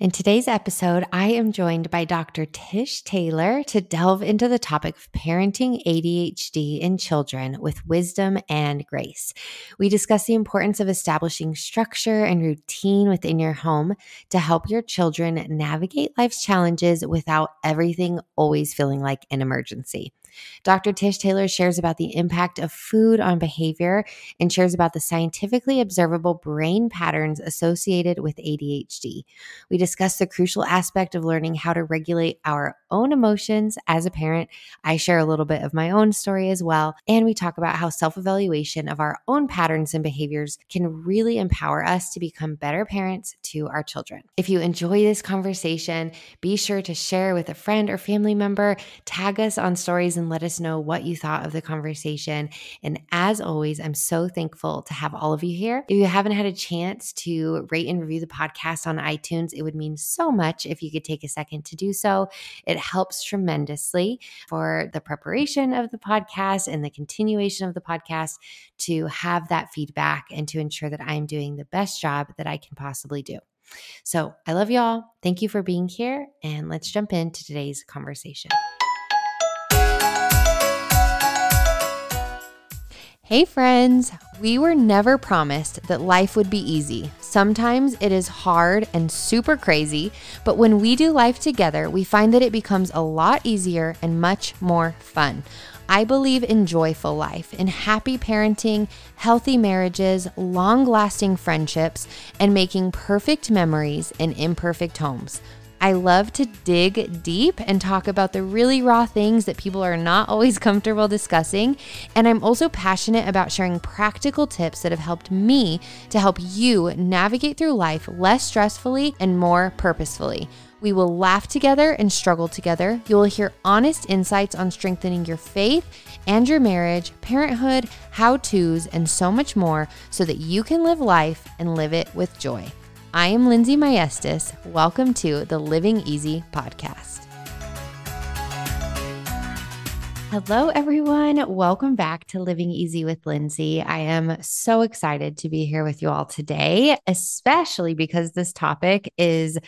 In today's episode, I am joined by Dr. Tish Taylor to delve into the topic of parenting ADHD in children with wisdom and grace. We discuss the importance of establishing structure and routine within your home to help your children navigate life's challenges without everything always feeling like an emergency. Dr. Tish Taylor shares about the impact of food on behavior and shares about the scientifically observable brain patterns associated with ADHD. We discuss the crucial aspect of learning how to regulate our own emotions as a parent. I share a little bit of my own story as well. And we talk about how self evaluation of our own patterns and behaviors can really empower us to become better parents to our children. If you enjoy this conversation, be sure to share with a friend or family member, tag us on stories and let us know what you thought of the conversation. And as always, I'm so thankful to have all of you here. If you haven't had a chance to rate and review the podcast on iTunes, it would mean so much if you could take a second to do so. It helps tremendously for the preparation of the podcast and the continuation of the podcast to have that feedback and to ensure that I am doing the best job that I can possibly do. So I love y'all. Thank you for being here. And let's jump into today's conversation. Hey, friends! We were never promised that life would be easy. Sometimes it is hard and super crazy, but when we do life together, we find that it becomes a lot easier and much more fun. I believe in joyful life, in happy parenting, healthy marriages, long lasting friendships, and making perfect memories in imperfect homes. I love to dig deep and talk about the really raw things that people are not always comfortable discussing. And I'm also passionate about sharing practical tips that have helped me to help you navigate through life less stressfully and more purposefully. We will laugh together and struggle together. You will hear honest insights on strengthening your faith and your marriage, parenthood, how to's, and so much more so that you can live life and live it with joy. I am Lindsay Maestas. Welcome to the Living Easy podcast. Hello, everyone. Welcome back to Living Easy with Lindsay. I am so excited to be here with you all today, especially because this topic is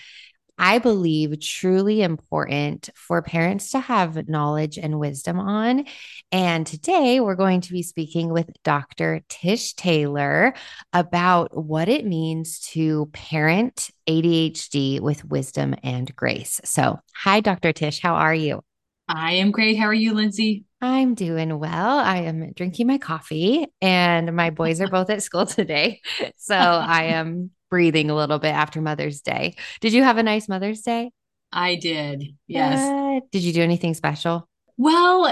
I believe truly important for parents to have knowledge and wisdom on. And today we're going to be speaking with Dr. Tish Taylor about what it means to parent ADHD with wisdom and grace. So, hi, Dr. Tish. How are you? I am great. How are you, Lindsay? I'm doing well. I am drinking my coffee, and my boys are both at school today. So I am breathing a little bit after Mother's Day. Did you have a nice Mother's Day? I did. Yes. Uh, did you do anything special? Well,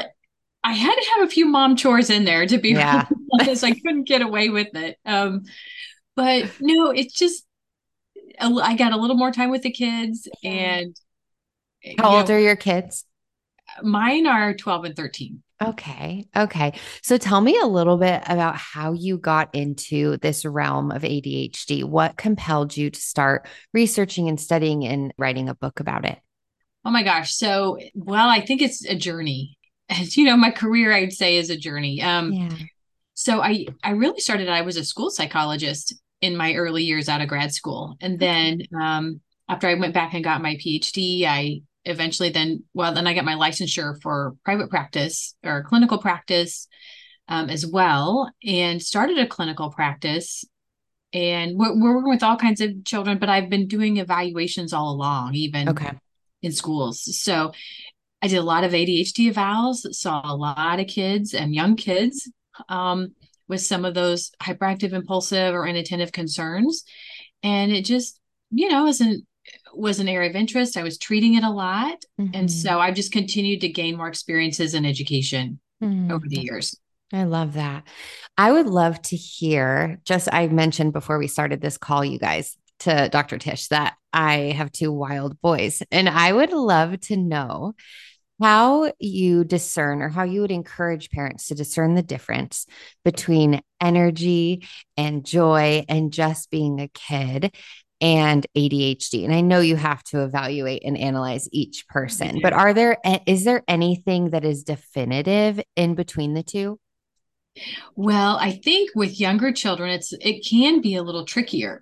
I had to have a few mom chores in there to be yeah. honest. I couldn't get away with it. Um, but no, it's just I got a little more time with the kids. And how old know, are your kids? Mine are 12 and 13. Okay. Okay. So tell me a little bit about how you got into this realm of ADHD. What compelled you to start researching and studying and writing a book about it? Oh my gosh. So, well, I think it's a journey. As you know, my career, I'd say, is a journey. Um, yeah. So I, I really started, I was a school psychologist in my early years out of grad school. And then um, after I went back and got my PhD, I eventually then well then i got my licensure for private practice or clinical practice um, as well and started a clinical practice. And we're, we're, working with all kinds of children but i've been doing evaluations all along even okay. in schools. So i did a lot of adhd evals saw a lot of kids and young kids um, with some of those hyperactive impulsive or inattentive concerns. And it just you know as an was an area of interest. I was treating it a lot. Mm-hmm. And so I've just continued to gain more experiences in education mm-hmm. over the years. I love that. I would love to hear, just I mentioned before we started this call, you guys, to Dr. Tish, that I have two wild boys. And I would love to know how you discern or how you would encourage parents to discern the difference between energy and joy and just being a kid and ADHD. And I know you have to evaluate and analyze each person, but are there is there anything that is definitive in between the two? Well, I think with younger children it's it can be a little trickier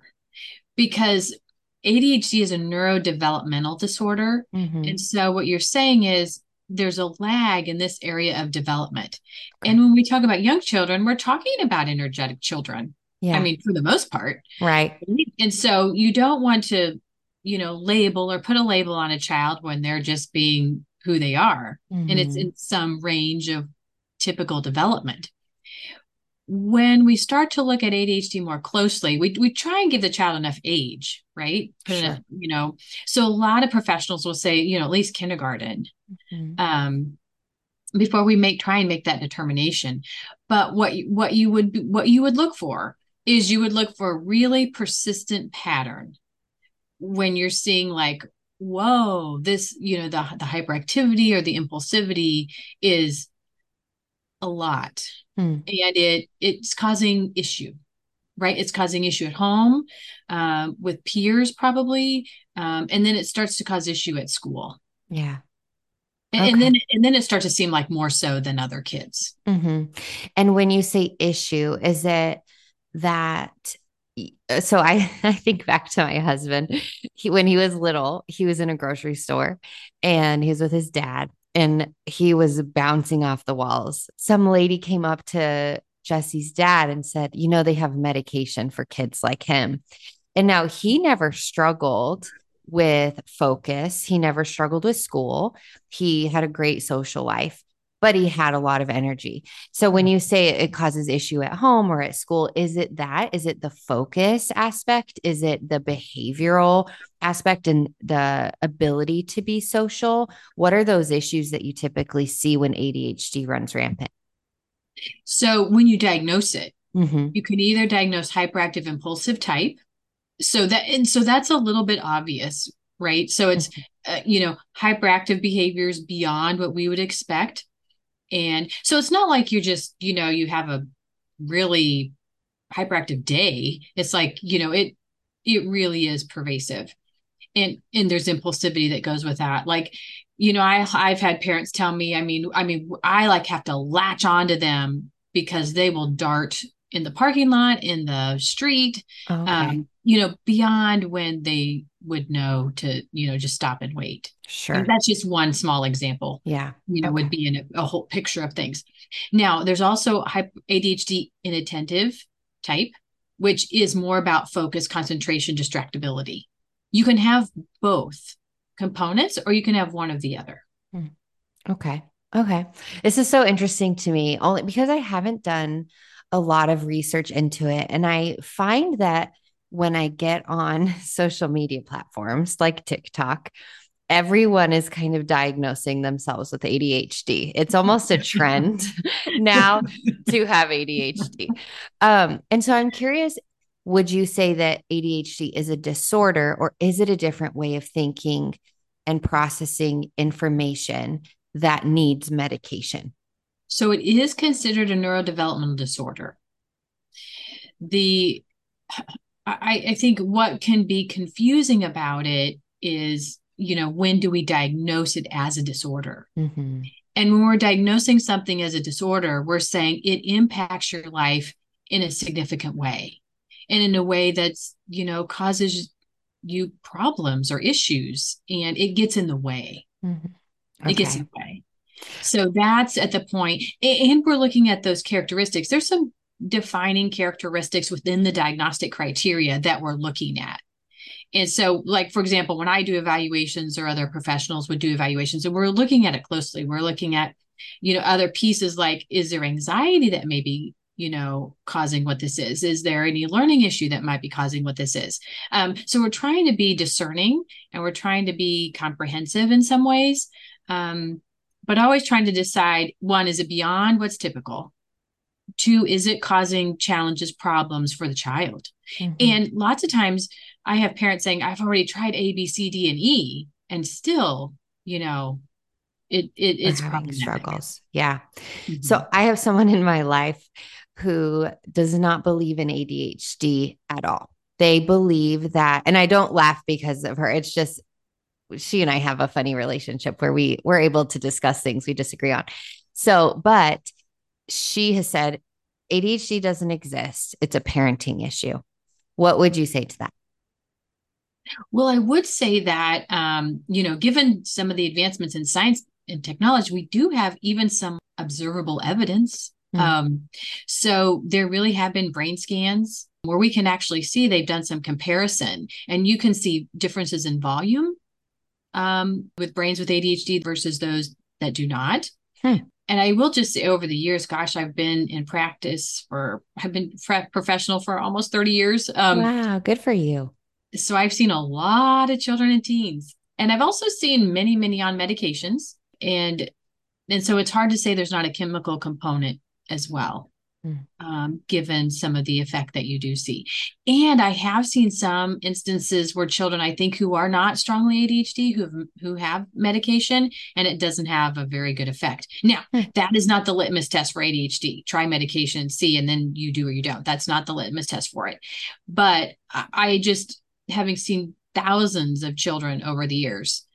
because ADHD is a neurodevelopmental disorder. Mm-hmm. And so what you're saying is there's a lag in this area of development. Okay. And when we talk about young children, we're talking about energetic children. Yeah. I mean, for the most part. Right. And so you don't want to, you know, label or put a label on a child when they're just being who they are. Mm-hmm. And it's mm-hmm. in some range of typical development when we start to look at ADHD more closely, we, we try and give the child enough age, right? Sure. Enough, you know, so a lot of professionals will say, you know, at least kindergarten, mm-hmm. um, before we make try and make that determination. But what what you would what you would look for is you would look for a really persistent pattern when you're seeing like, whoa, this you know the the hyperactivity or the impulsivity is a lot hmm. and it it's causing issue right it's causing issue at home um, with peers probably um, and then it starts to cause issue at school yeah and, okay. and, then and then it starts to seem like more so than other kids mm-hmm. and when you say issue is it that uh, so I, I think back to my husband he, when he was little he was in a grocery store and he was with his dad and he was bouncing off the walls. Some lady came up to Jesse's dad and said, You know, they have medication for kids like him. And now he never struggled with focus, he never struggled with school. He had a great social life but he had a lot of energy. So when you say it causes issue at home or at school, is it that? Is it the focus aspect? Is it the behavioral aspect and the ability to be social? What are those issues that you typically see when ADHD runs rampant? So when you diagnose it, mm-hmm. you can either diagnose hyperactive impulsive type. So that and so that's a little bit obvious, right? So it's mm-hmm. uh, you know hyperactive behaviors beyond what we would expect and so it's not like you're just, you know, you have a really hyperactive day. It's like, you know, it it really is pervasive. And and there's impulsivity that goes with that. Like, you know, I I've had parents tell me, I mean, I mean, I like have to latch onto them because they will dart in the parking lot, in the street, okay. um, you know, beyond when they would know to, you know, just stop and wait. Sure. And that's just one small example. Yeah. You know, okay. would be in a, a, whole picture of things. Now, there's also ADHD inattentive type, which is more about focus, concentration, distractibility. You can have both components or you can have one of the other. Hmm. Okay. Okay. This is so interesting to me only because I haven't done a lot of research into it. And I find that when I get on social media platforms like TikTok, everyone is kind of diagnosing themselves with ADHD. It's almost a trend now to have ADHD. Um, and so I'm curious would you say that ADHD is a disorder or is it a different way of thinking and processing information that needs medication? So it is considered a neurodevelopmental disorder. The I, I think what can be confusing about it is, you know, when do we diagnose it as a disorder? Mm-hmm. And when we're diagnosing something as a disorder, we're saying it impacts your life in a significant way and in a way that's, you know, causes you problems or issues and it gets in the way. Mm-hmm. Okay. It gets in the way. So that's at the point, and we're looking at those characteristics. There's some defining characteristics within the diagnostic criteria that we're looking at. And so, like, for example, when I do evaluations or other professionals would do evaluations, and we're looking at it closely, we're looking at, you know, other pieces like, is there anxiety that may be, you know, causing what this is? Is there any learning issue that might be causing what this is? Um, so we're trying to be discerning and we're trying to be comprehensive in some ways. Um, but always trying to decide one, is it beyond what's typical? Two, is it causing challenges, problems for the child? Mm-hmm. And lots of times I have parents saying, I've already tried A, B, C, D, and E, and still, you know, it, it it's having struggles. Yeah. Mm-hmm. So I have someone in my life who does not believe in ADHD at all. They believe that, and I don't laugh because of her. It's just she and I have a funny relationship where we we're able to discuss things we disagree on. So, but she has said ADHD doesn't exist. It's a parenting issue. What would you say to that? Well, I would say that, um, you know, given some of the advancements in science and technology, we do have even some observable evidence. Mm. Um, so there really have been brain scans where we can actually see they've done some comparison and you can see differences in volume um, with brains with ADHD versus those that do not. Hmm. And I will just say over the years, gosh, I've been in practice for, have been professional for almost 30 years. Um, wow, good for you. So I've seen a lot of children and teens. And I've also seen many, many on medications. And and so it's hard to say there's not a chemical component as well. Mm. Um, given some of the effect that you do see. And I have seen some instances where children, I think, who are not strongly ADHD, who who have medication, and it doesn't have a very good effect. Now, mm. that is not the litmus test for ADHD. Try medication, see, and then you do or you don't. That's not the litmus test for it. But I just, having seen thousands of children over the years,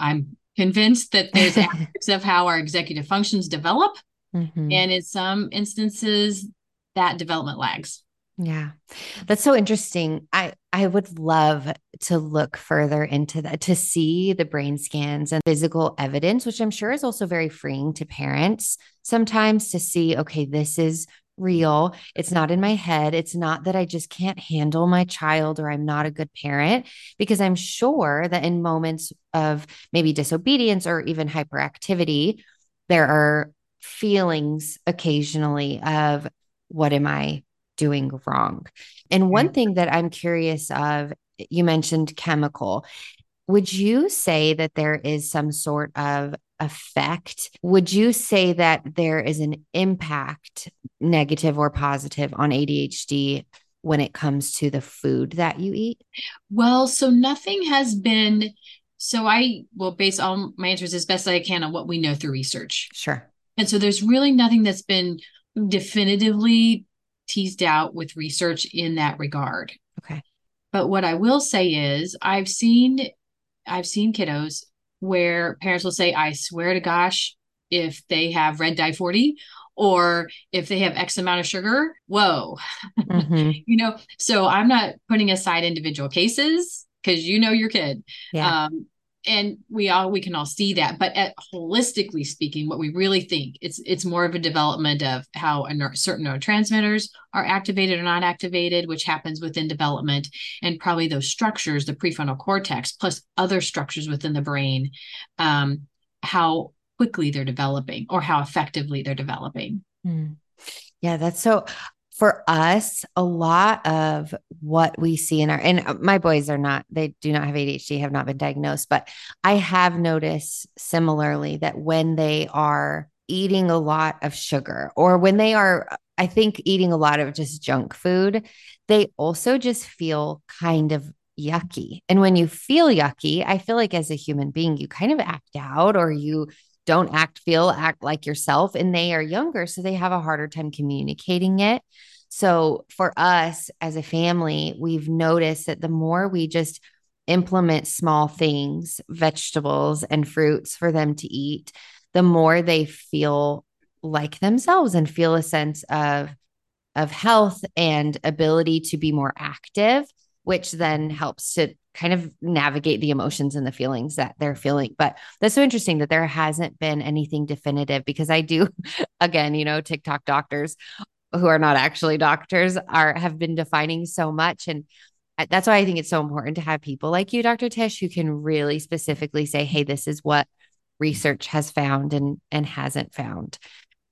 I'm convinced that there's aspects of how our executive functions develop Mm-hmm. And in some instances, that development lags. Yeah. That's so interesting. I I would love to look further into that to see the brain scans and physical evidence, which I'm sure is also very freeing to parents sometimes to see okay, this is real. It's not in my head. It's not that I just can't handle my child or I'm not a good parent because I'm sure that in moments of maybe disobedience or even hyperactivity there are feelings occasionally of what am I doing wrong? And mm-hmm. one thing that I'm curious of, you mentioned chemical. Would you say that there is some sort of effect? Would you say that there is an impact, negative or positive, on ADHD when it comes to the food that you eat? Well, so nothing has been. So I will base all my answers as best I can on what we know through research. Sure. And so there's really nothing that's been definitively teased out with research in that regard. Okay. But what I will say is I've seen I've seen kiddos where parents will say, I swear to gosh, if they have red dye 40 or if they have X amount of sugar, whoa. Mm-hmm. you know, so I'm not putting aside individual cases because you know your kid. Yeah. Um, and we all we can all see that but at, holistically speaking what we really think it's it's more of a development of how a certain neurotransmitters are activated or not activated which happens within development and probably those structures the prefrontal cortex plus other structures within the brain um, how quickly they're developing or how effectively they're developing mm. yeah that's so for us, a lot of what we see in our, and uh, my boys are not, they do not have ADHD, have not been diagnosed, but I have noticed similarly that when they are eating a lot of sugar or when they are, I think, eating a lot of just junk food, they also just feel kind of yucky. And when you feel yucky, I feel like as a human being, you kind of act out or you don't act, feel, act like yourself, and they are younger. So they have a harder time communicating it. So for us as a family, we've noticed that the more we just implement small things, vegetables and fruits for them to eat, the more they feel like themselves and feel a sense of of health and ability to be more active, which then helps to kind of navigate the emotions and the feelings that they're feeling. But that's so interesting that there hasn't been anything definitive because I do, again, you know, TikTok doctors who are not actually doctors are have been defining so much. And that's why I think it's so important to have people like you, Dr. Tish, who can really specifically say, hey, this is what research has found and, and hasn't found.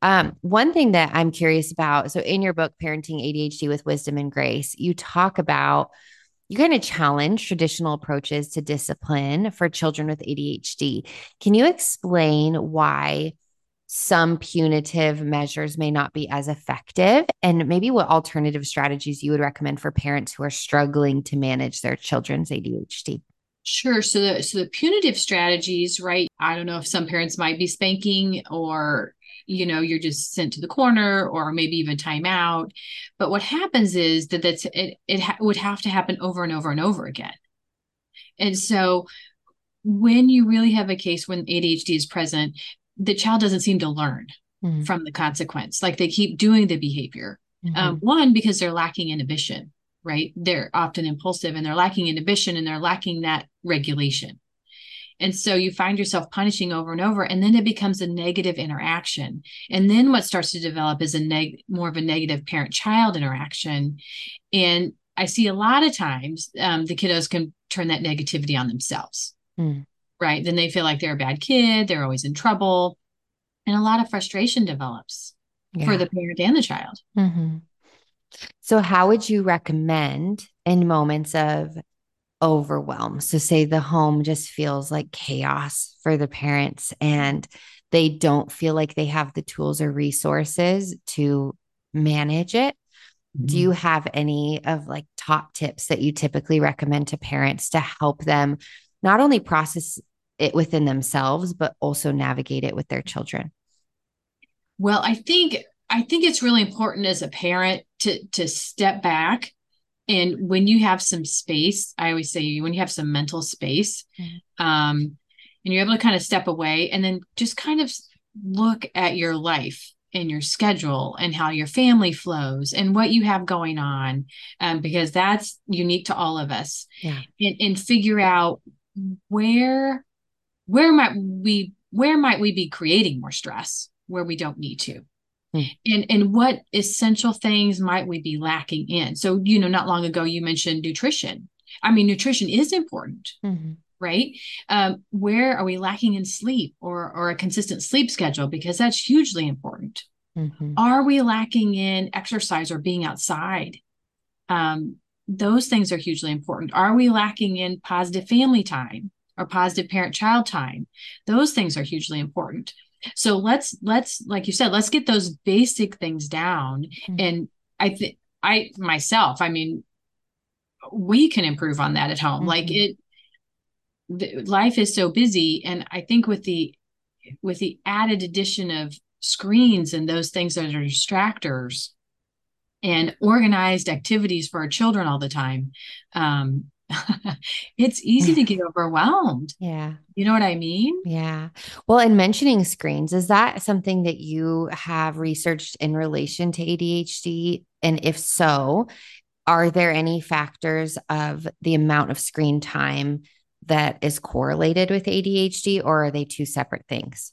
Um, one thing that I'm curious about so, in your book, Parenting ADHD with Wisdom and Grace, you talk about you kind of challenge traditional approaches to discipline for children with ADHD. Can you explain why some punitive measures may not be as effective and maybe what alternative strategies you would recommend for parents who are struggling to manage their children's ADHD? Sure. So the so the punitive strategies, right? I don't know if some parents might be spanking or you know you're just sent to the corner or maybe even time out but what happens is that that's it it ha- would have to happen over and over and over again and so when you really have a case when ADHD is present the child doesn't seem to learn mm-hmm. from the consequence like they keep doing the behavior mm-hmm. um, one because they're lacking inhibition right? They're often impulsive and they're lacking inhibition and they're lacking that regulation. And so you find yourself punishing over and over, and then it becomes a negative interaction. And then what starts to develop is a neg more of a negative parent child interaction. And I see a lot of times um, the kiddos can turn that negativity on themselves. Mm. Right. Then they feel like they're a bad kid, they're always in trouble. And a lot of frustration develops yeah. for the parent and the child. Mm-hmm. So, how would you recommend in moments of overwhelm? So, say the home just feels like chaos for the parents and they don't feel like they have the tools or resources to manage it. Mm-hmm. Do you have any of like top tips that you typically recommend to parents to help them not only process it within themselves, but also navigate it with their children? Well, I think I think it's really important as a parent to to step back and when you have some space, I always say when you have some mental space, mm-hmm. um, and you're able to kind of step away and then just kind of look at your life and your schedule and how your family flows and what you have going on um, because that's unique to all of us yeah. and, and figure out where where might we where might we be creating more stress where we don't need to. And and what essential things might we be lacking in? So you know not long ago you mentioned nutrition. I mean nutrition is important mm-hmm. right? Um, where are we lacking in sleep or or a consistent sleep schedule? Because that's hugely important. Mm-hmm. are we lacking in exercise or being outside? Um, those things are hugely important. Are we lacking in positive family time or positive parent child time? Those things are hugely important so let's let's like you said let's get those basic things down mm-hmm. and i think i myself i mean we can improve on that at home mm-hmm. like it the, life is so busy and i think with the with the added addition of screens and those things that are distractors and organized activities for our children all the time um, it's easy to get overwhelmed. Yeah. You know what I mean? Yeah. Well, in mentioning screens, is that something that you have researched in relation to ADHD? And if so, are there any factors of the amount of screen time that is correlated with ADHD, or are they two separate things?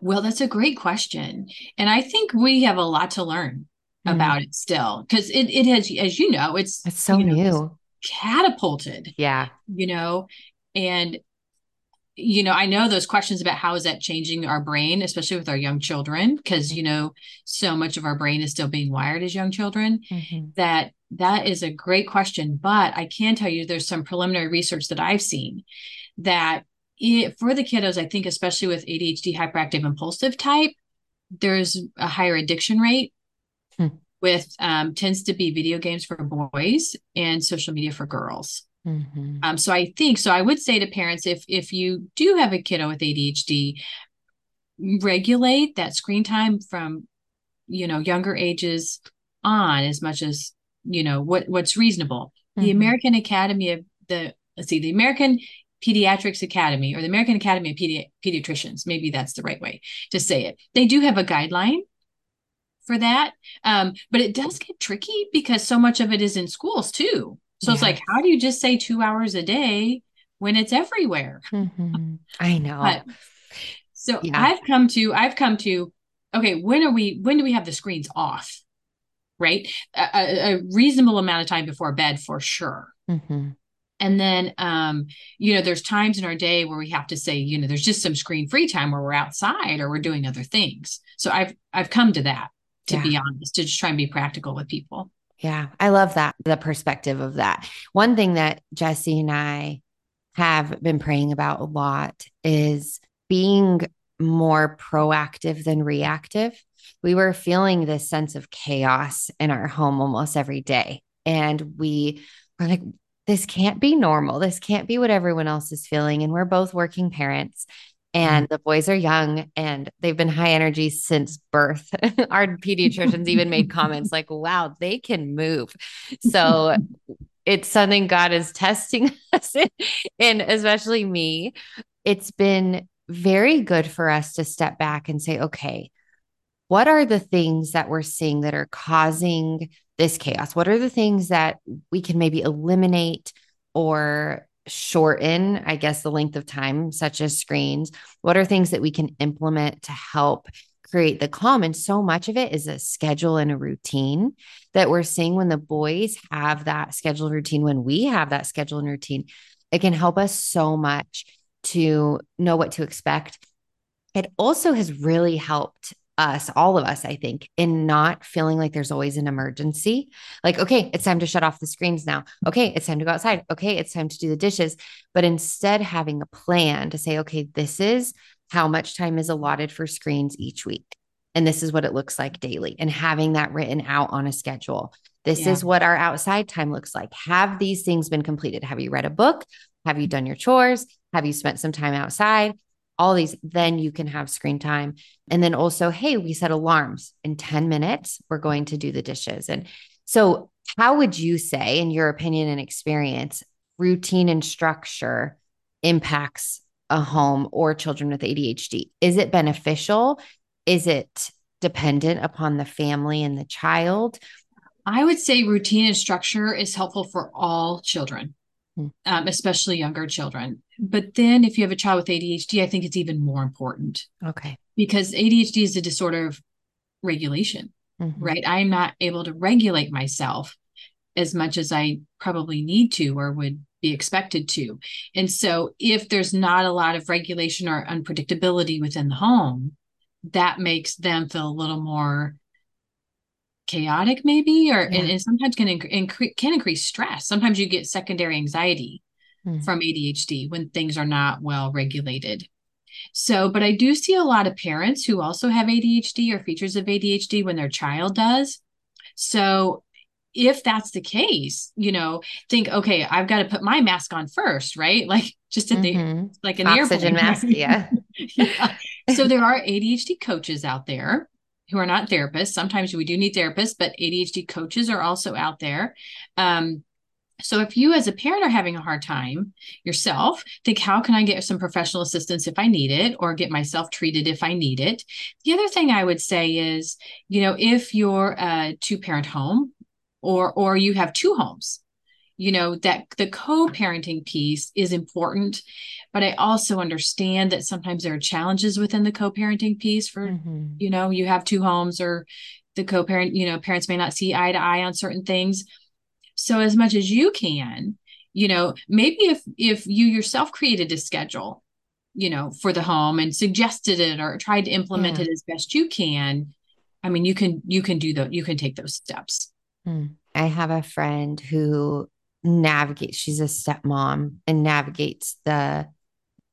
Well, that's a great question. And I think we have a lot to learn mm. about it still because it, it has, as you know, it's, it's so you know, new catapulted. Yeah. You know, and you know, I know those questions about how is that changing our brain, especially with our young children, because you know, so much of our brain is still being wired as young children. Mm-hmm. That that is a great question, but I can tell you there's some preliminary research that I've seen that it, for the kiddos, I think especially with ADHD hyperactive impulsive type, there's a higher addiction rate hmm with um, tends to be video games for boys and social media for girls. Mm-hmm. Um, so I think so. I would say to parents, if if you do have a kiddo with ADHD, regulate that screen time from you know younger ages on as much as you know what what's reasonable. Mm-hmm. The American Academy of the let's see, the American Pediatrics Academy or the American Academy of Pedi- Pediatricians, maybe that's the right way to say it. They do have a guideline for that. Um, but it does get tricky because so much of it is in schools too. So it's like, how do you just say two hours a day when it's everywhere? Mm-hmm. I know. But, so yeah. I've come to, I've come to, okay, when are we, when do we have the screens off? Right. A, a reasonable amount of time before bed for sure. Mm-hmm. And then, um, you know, there's times in our day where we have to say, you know, there's just some screen free time where we're outside or we're doing other things. So I've, I've come to that to yeah. be honest, to just try and be practical with people. Yeah, I love that, the perspective of that. One thing that Jesse and I have been praying about a lot is being more proactive than reactive. We were feeling this sense of chaos in our home almost every day. And we were like, this can't be normal. This can't be what everyone else is feeling. And we're both working parents and mm-hmm. the boys are young and they've been high energy since birth. Our pediatricians even made comments like, wow, they can move. So it's something God is testing us in, and especially me. It's been very good for us to step back and say, okay, what are the things that we're seeing that are causing this chaos? What are the things that we can maybe eliminate or shorten, I guess, the length of time, such as screens? What are things that we can implement to help create the calm? And so much of it is a schedule and a routine that we're seeing when the boys have that scheduled routine, when we have that schedule and routine, it can help us so much to know what to expect. It also has really helped us, all of us, I think, in not feeling like there's always an emergency. Like, okay, it's time to shut off the screens now. Okay, it's time to go outside. Okay, it's time to do the dishes. But instead, having a plan to say, okay, this is how much time is allotted for screens each week. And this is what it looks like daily, and having that written out on a schedule. This yeah. is what our outside time looks like. Have these things been completed? Have you read a book? Have you done your chores? Have you spent some time outside? All these, then you can have screen time. And then also, hey, we set alarms in 10 minutes, we're going to do the dishes. And so, how would you say, in your opinion and experience, routine and structure impacts a home or children with ADHD? Is it beneficial? Is it dependent upon the family and the child? I would say routine and structure is helpful for all children, um, especially younger children. But then if you have a child with ADHD, I think it's even more important. Okay. Because ADHD is a disorder of regulation, mm-hmm. right? I'm not able to regulate myself as much as I probably need to or would be expected to. And so if there's not a lot of regulation or unpredictability within the home, that makes them feel a little more chaotic maybe or yeah. and, and, sometimes can increase can increase stress sometimes you get secondary anxiety mm. from ADHD when things are not well regulated. So, but I do see a lot of parents who also have ADHD or features of ADHD when their child does. So, if that's the case, you know, think, okay, I've got to put my mask on first, right? Like just at mm-hmm. the like an oxygen airplane. mask, yeah. yeah. So there are ADHD coaches out there who are not therapists. Sometimes we do need therapists, but ADHD coaches are also out there. Um, so if you as a parent are having a hard time yourself, think how can I get some professional assistance if I need it or get myself treated if I need it. The other thing I would say is, you know, if you're a two parent home or or you have two homes, you know, that the co-parenting piece is important, but I also understand that sometimes there are challenges within the co-parenting piece for, mm-hmm. you know, you have two homes or the co-parent, you know, parents may not see eye to eye on certain things so as much as you can, you know, maybe if if you yourself created a schedule, you know, for the home and suggested it or tried to implement yeah. it as best you can, I mean, you can you can do that. You can take those steps. Hmm. I have a friend who navigates. She's a stepmom and navigates the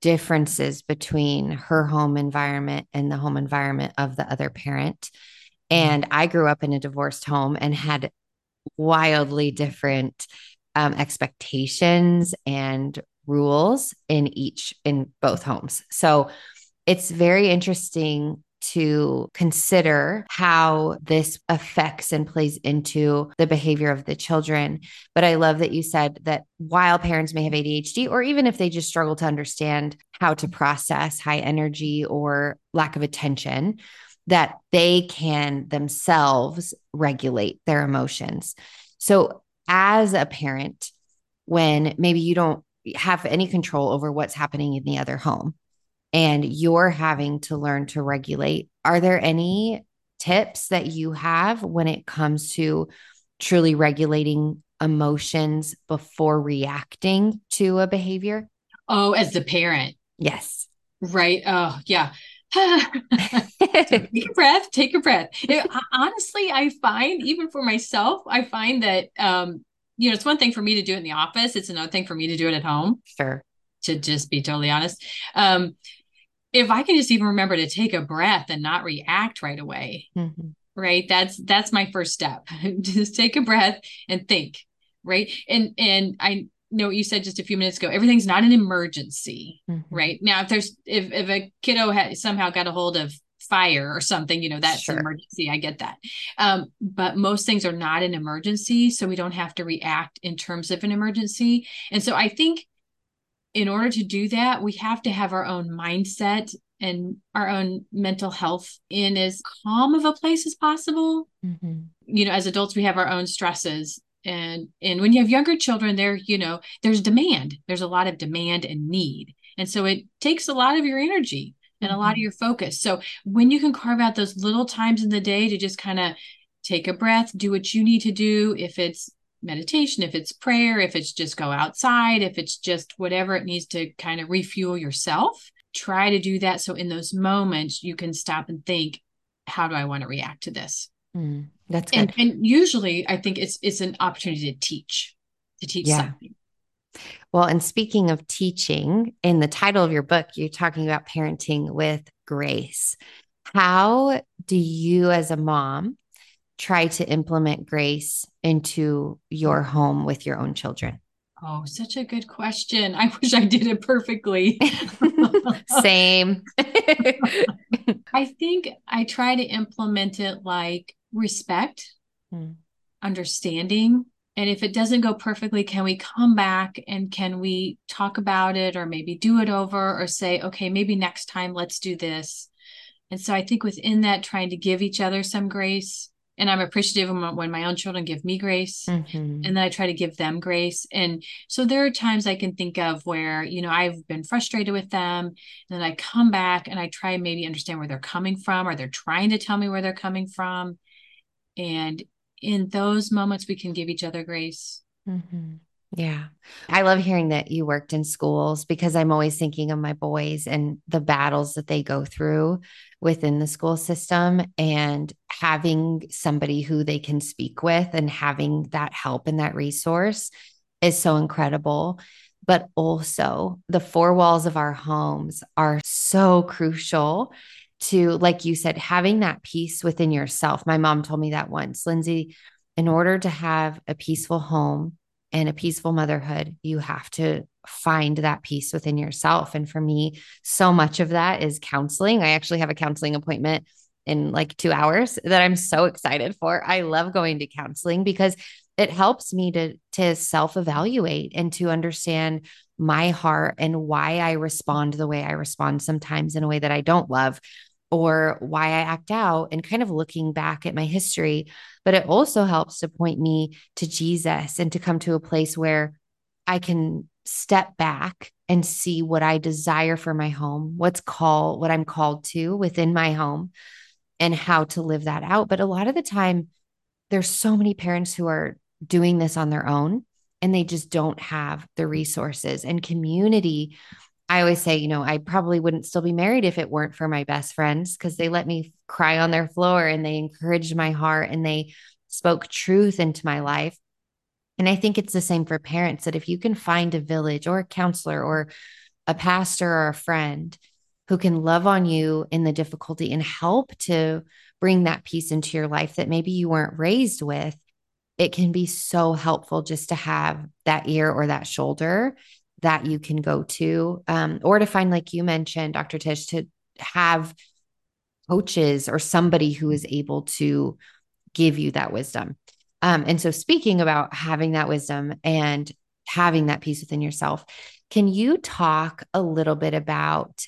differences between her home environment and the home environment of the other parent. And I grew up in a divorced home and had wildly different um, expectations and rules in each in both homes so it's very interesting to consider how this affects and plays into the behavior of the children. But I love that you said that while parents may have ADHD, or even if they just struggle to understand how to process high energy or lack of attention, that they can themselves regulate their emotions. So, as a parent, when maybe you don't have any control over what's happening in the other home and you're having to learn to regulate, are there any tips that you have when it comes to truly regulating emotions before reacting to a behavior? Oh, as the parent. Yes. Right. Oh, yeah. take a breath take a breath it, honestly i find even for myself i find that um you know it's one thing for me to do it in the office it's another thing for me to do it at home sure to just be totally honest um if i can just even remember to take a breath and not react right away mm-hmm. right that's that's my first step just take a breath and think right and and i know what you said just a few minutes ago everything's not an emergency mm-hmm. right now if there's if, if a kiddo has somehow got a hold of fire or something you know that's sure. an emergency i get that um, but most things are not an emergency so we don't have to react in terms of an emergency and so i think in order to do that we have to have our own mindset and our own mental health in as calm of a place as possible. Mm-hmm. You know, as adults, we have our own stresses. And and when you have younger children, there, you know, there's demand. There's a lot of demand and need. And so it takes a lot of your energy and a lot of mm-hmm. your focus. So when you can carve out those little times in the day to just kind of take a breath, do what you need to do, if it's meditation, if it's prayer, if it's just go outside, if it's just whatever it needs to kind of refuel yourself, try to do that. So in those moments, you can stop and think, how do I want to react to this? Mm, that's good. And, and, usually I think it's it's an opportunity to teach, to teach yeah. something. Well, and speaking of teaching, in the title of your book, you're talking about parenting with grace. How do you, as a mom, try to implement grace into your home with your own children? Oh, such a good question. I wish I did it perfectly. Same. I think I try to implement it like respect, hmm. understanding. And if it doesn't go perfectly, can we come back and can we talk about it or maybe do it over or say, okay, maybe next time let's do this. And so I think within that, trying to give each other some grace and I'm appreciative when my own children give me grace mm-hmm. and then I try to give them grace. And so there are times I can think of where, you know, I've been frustrated with them and then I come back and I try maybe understand where they're coming from or they're trying to tell me where they're coming from. And in those moments, we can give each other grace. Mm-hmm. Yeah. I love hearing that you worked in schools because I'm always thinking of my boys and the battles that they go through within the school system and having somebody who they can speak with and having that help and that resource is so incredible. But also, the four walls of our homes are so crucial to, like you said, having that peace within yourself. My mom told me that once, Lindsay, in order to have a peaceful home, and a peaceful motherhood, you have to find that peace within yourself. And for me, so much of that is counseling. I actually have a counseling appointment in like two hours that I'm so excited for. I love going to counseling because it helps me to to self-evaluate and to understand my heart and why I respond the way I respond sometimes in a way that I don't love or why I act out and kind of looking back at my history. But it also helps to point me to Jesus and to come to a place where I can step back and see what I desire for my home, what's called, what I'm called to within my home, and how to live that out. But a lot of the time, there's so many parents who are doing this on their own and they just don't have the resources and community I always say, you know, I probably wouldn't still be married if it weren't for my best friends because they let me cry on their floor and they encouraged my heart and they spoke truth into my life. And I think it's the same for parents that if you can find a village or a counselor or a pastor or a friend who can love on you in the difficulty and help to bring that peace into your life that maybe you weren't raised with, it can be so helpful just to have that ear or that shoulder that you can go to, um, or to find, like you mentioned, Dr. Tish, to have coaches or somebody who is able to give you that wisdom. Um, and so, speaking about having that wisdom and having that peace within yourself, can you talk a little bit about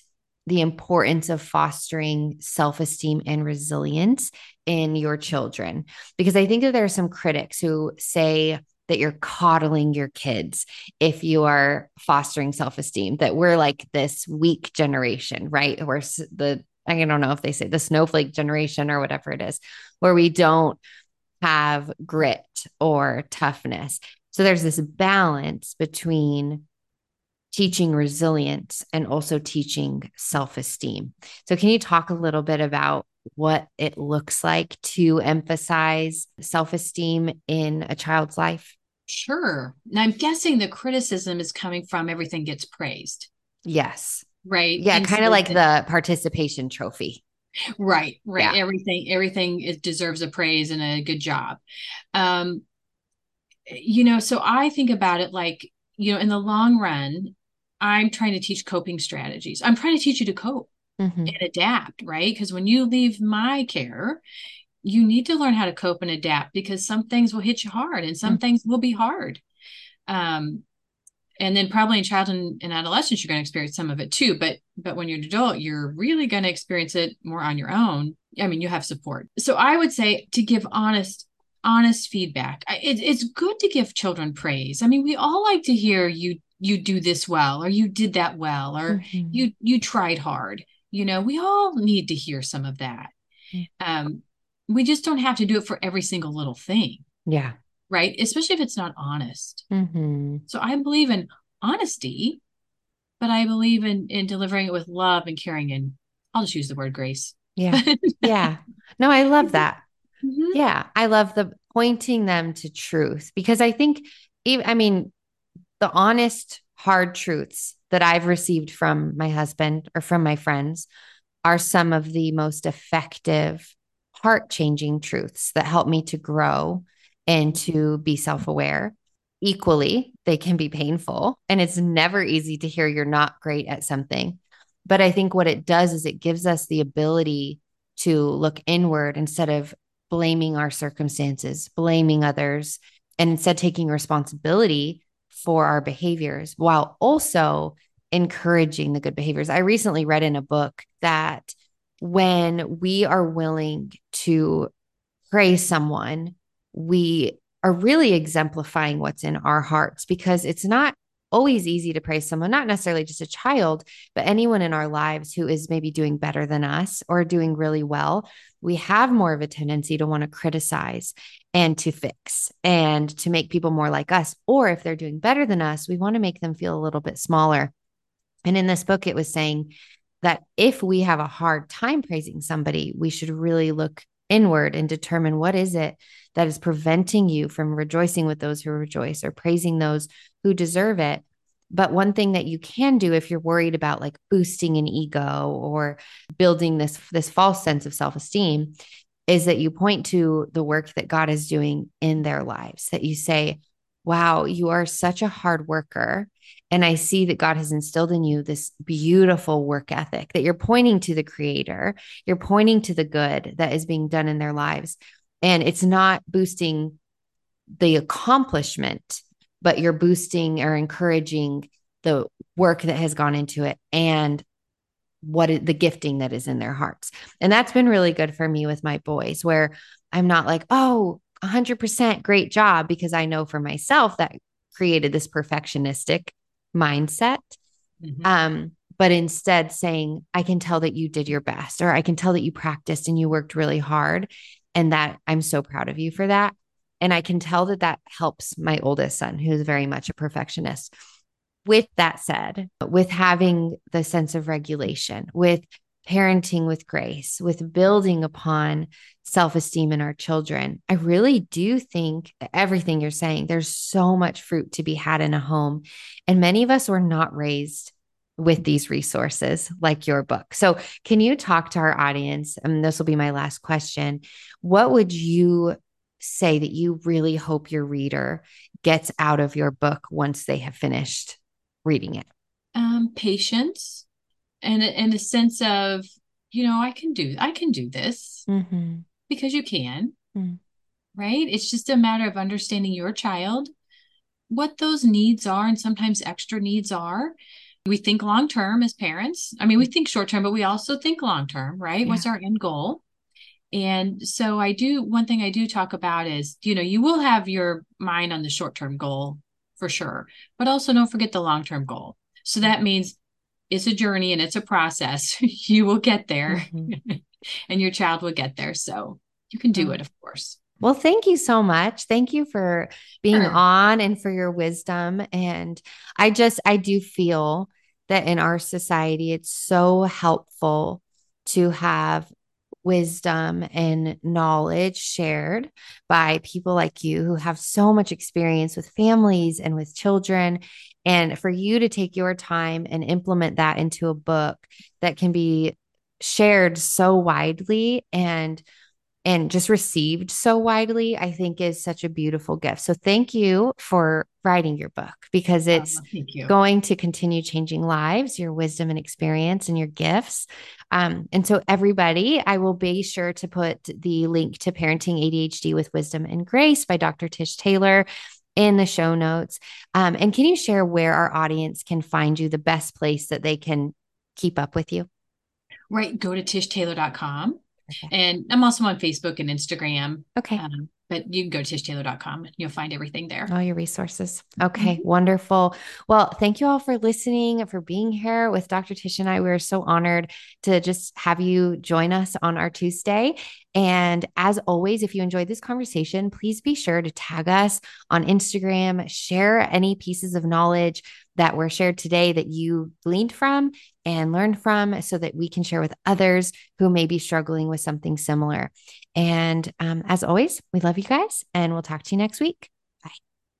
the importance of fostering self esteem and resilience in your children? Because I think that there are some critics who say, that you're coddling your kids if you are fostering self-esteem that we're like this weak generation right? Where the i don't know if they say the snowflake generation or whatever it is where we don't have grit or toughness. So there's this balance between teaching resilience and also teaching self-esteem. So can you talk a little bit about what it looks like to emphasize self esteem in a child's life? Sure. And I'm guessing the criticism is coming from everything gets praised. Yes. Right. Yeah. Kind of like the participation trophy. Right. Right. Yeah. Everything, everything it deserves a praise and a good job. Um, you know, so I think about it like, you know, in the long run, I'm trying to teach coping strategies. I'm trying to teach you to cope mm-hmm. and adapt, right? Because when you leave my care, you need to learn how to cope and adapt because some things will hit you hard and some mm-hmm. things will be hard. Um, and then probably in childhood and adolescence you're going to experience some of it too but but when you're an adult you're really going to experience it more on your own i mean you have support so i would say to give honest honest feedback it, it's good to give children praise i mean we all like to hear you you do this well or you did that well or mm-hmm. you you tried hard you know we all need to hear some of that um we just don't have to do it for every single little thing yeah right? Especially if it's not honest. Mm-hmm. So I believe in honesty, but I believe in in delivering it with love and caring. And I'll just use the word grace. Yeah, yeah. No, I love that. Mm-hmm. Yeah, I love the pointing them to truth because I think, even I mean, the honest, hard truths that I've received from my husband or from my friends are some of the most effective heart changing truths that help me to grow and to be self aware. Equally, they can be painful, and it's never easy to hear you're not great at something. But I think what it does is it gives us the ability to look inward instead of blaming our circumstances, blaming others, and instead taking responsibility for our behaviors while also encouraging the good behaviors. I recently read in a book that when we are willing to praise someone we are really exemplifying what's in our hearts because it's not always easy to praise someone, not necessarily just a child, but anyone in our lives who is maybe doing better than us or doing really well. We have more of a tendency to want to criticize and to fix and to make people more like us. Or if they're doing better than us, we want to make them feel a little bit smaller. And in this book, it was saying that if we have a hard time praising somebody, we should really look inward and determine what is it that is preventing you from rejoicing with those who rejoice or praising those who deserve it but one thing that you can do if you're worried about like boosting an ego or building this this false sense of self-esteem is that you point to the work that God is doing in their lives that you say wow you are such a hard worker and I see that God has instilled in you this beautiful work ethic that you're pointing to the creator, you're pointing to the good that is being done in their lives. And it's not boosting the accomplishment, but you're boosting or encouraging the work that has gone into it and what is, the gifting that is in their hearts. And that's been really good for me with my boys, where I'm not like, oh, 100% great job, because I know for myself that created this perfectionistic mindset. Mm-hmm. Um, but instead saying, I can tell that you did your best, or I can tell that you practiced and you worked really hard, and that I'm so proud of you for that. And I can tell that that helps my oldest son, who's very much a perfectionist. With that said, with having the sense of regulation, with parenting with grace, with building upon self esteem in our children. I really do think everything you're saying, there's so much fruit to be had in a home. And many of us were not raised with these resources like your book. So, can you talk to our audience? And this will be my last question. What would you say that you really hope your reader gets out of your book once they have finished reading it? Um, patience and and a sense of you know i can do i can do this mm-hmm. because you can mm-hmm. right it's just a matter of understanding your child what those needs are and sometimes extra needs are we think long term as parents i mean we think short term but we also think long term right yeah. what's our end goal and so i do one thing i do talk about is you know you will have your mind on the short term goal for sure but also don't forget the long term goal so that means it's a journey and it's a process. you will get there mm-hmm. and your child will get there. So you can do it, of course. Well, thank you so much. Thank you for being sure. on and for your wisdom. And I just, I do feel that in our society, it's so helpful to have wisdom and knowledge shared by people like you who have so much experience with families and with children. And for you to take your time and implement that into a book that can be shared so widely and and just received so widely, I think is such a beautiful gift. So thank you for writing your book because it's oh, going to continue changing lives, your wisdom and experience and your gifts. Um, and so everybody, I will be sure to put the link to Parenting ADHD with Wisdom and Grace by Dr. Tish Taylor in the show notes. Um, and can you share where our audience can find you, the best place that they can keep up with you? Right. Go to tishtaylor.com. Okay. And I'm also on Facebook and Instagram. Okay. Um, but you can go to tishtaylor.com and you'll find everything there. All your resources. Okay, mm-hmm. wonderful. Well, thank you all for listening, for being here with Dr. Tish and I. We are so honored to just have you join us on our Tuesday. And as always, if you enjoyed this conversation, please be sure to tag us on Instagram, share any pieces of knowledge that were shared today that you gleaned from and learn from so that we can share with others who may be struggling with something similar. And um, as always, we love you guys and we'll talk to you next week.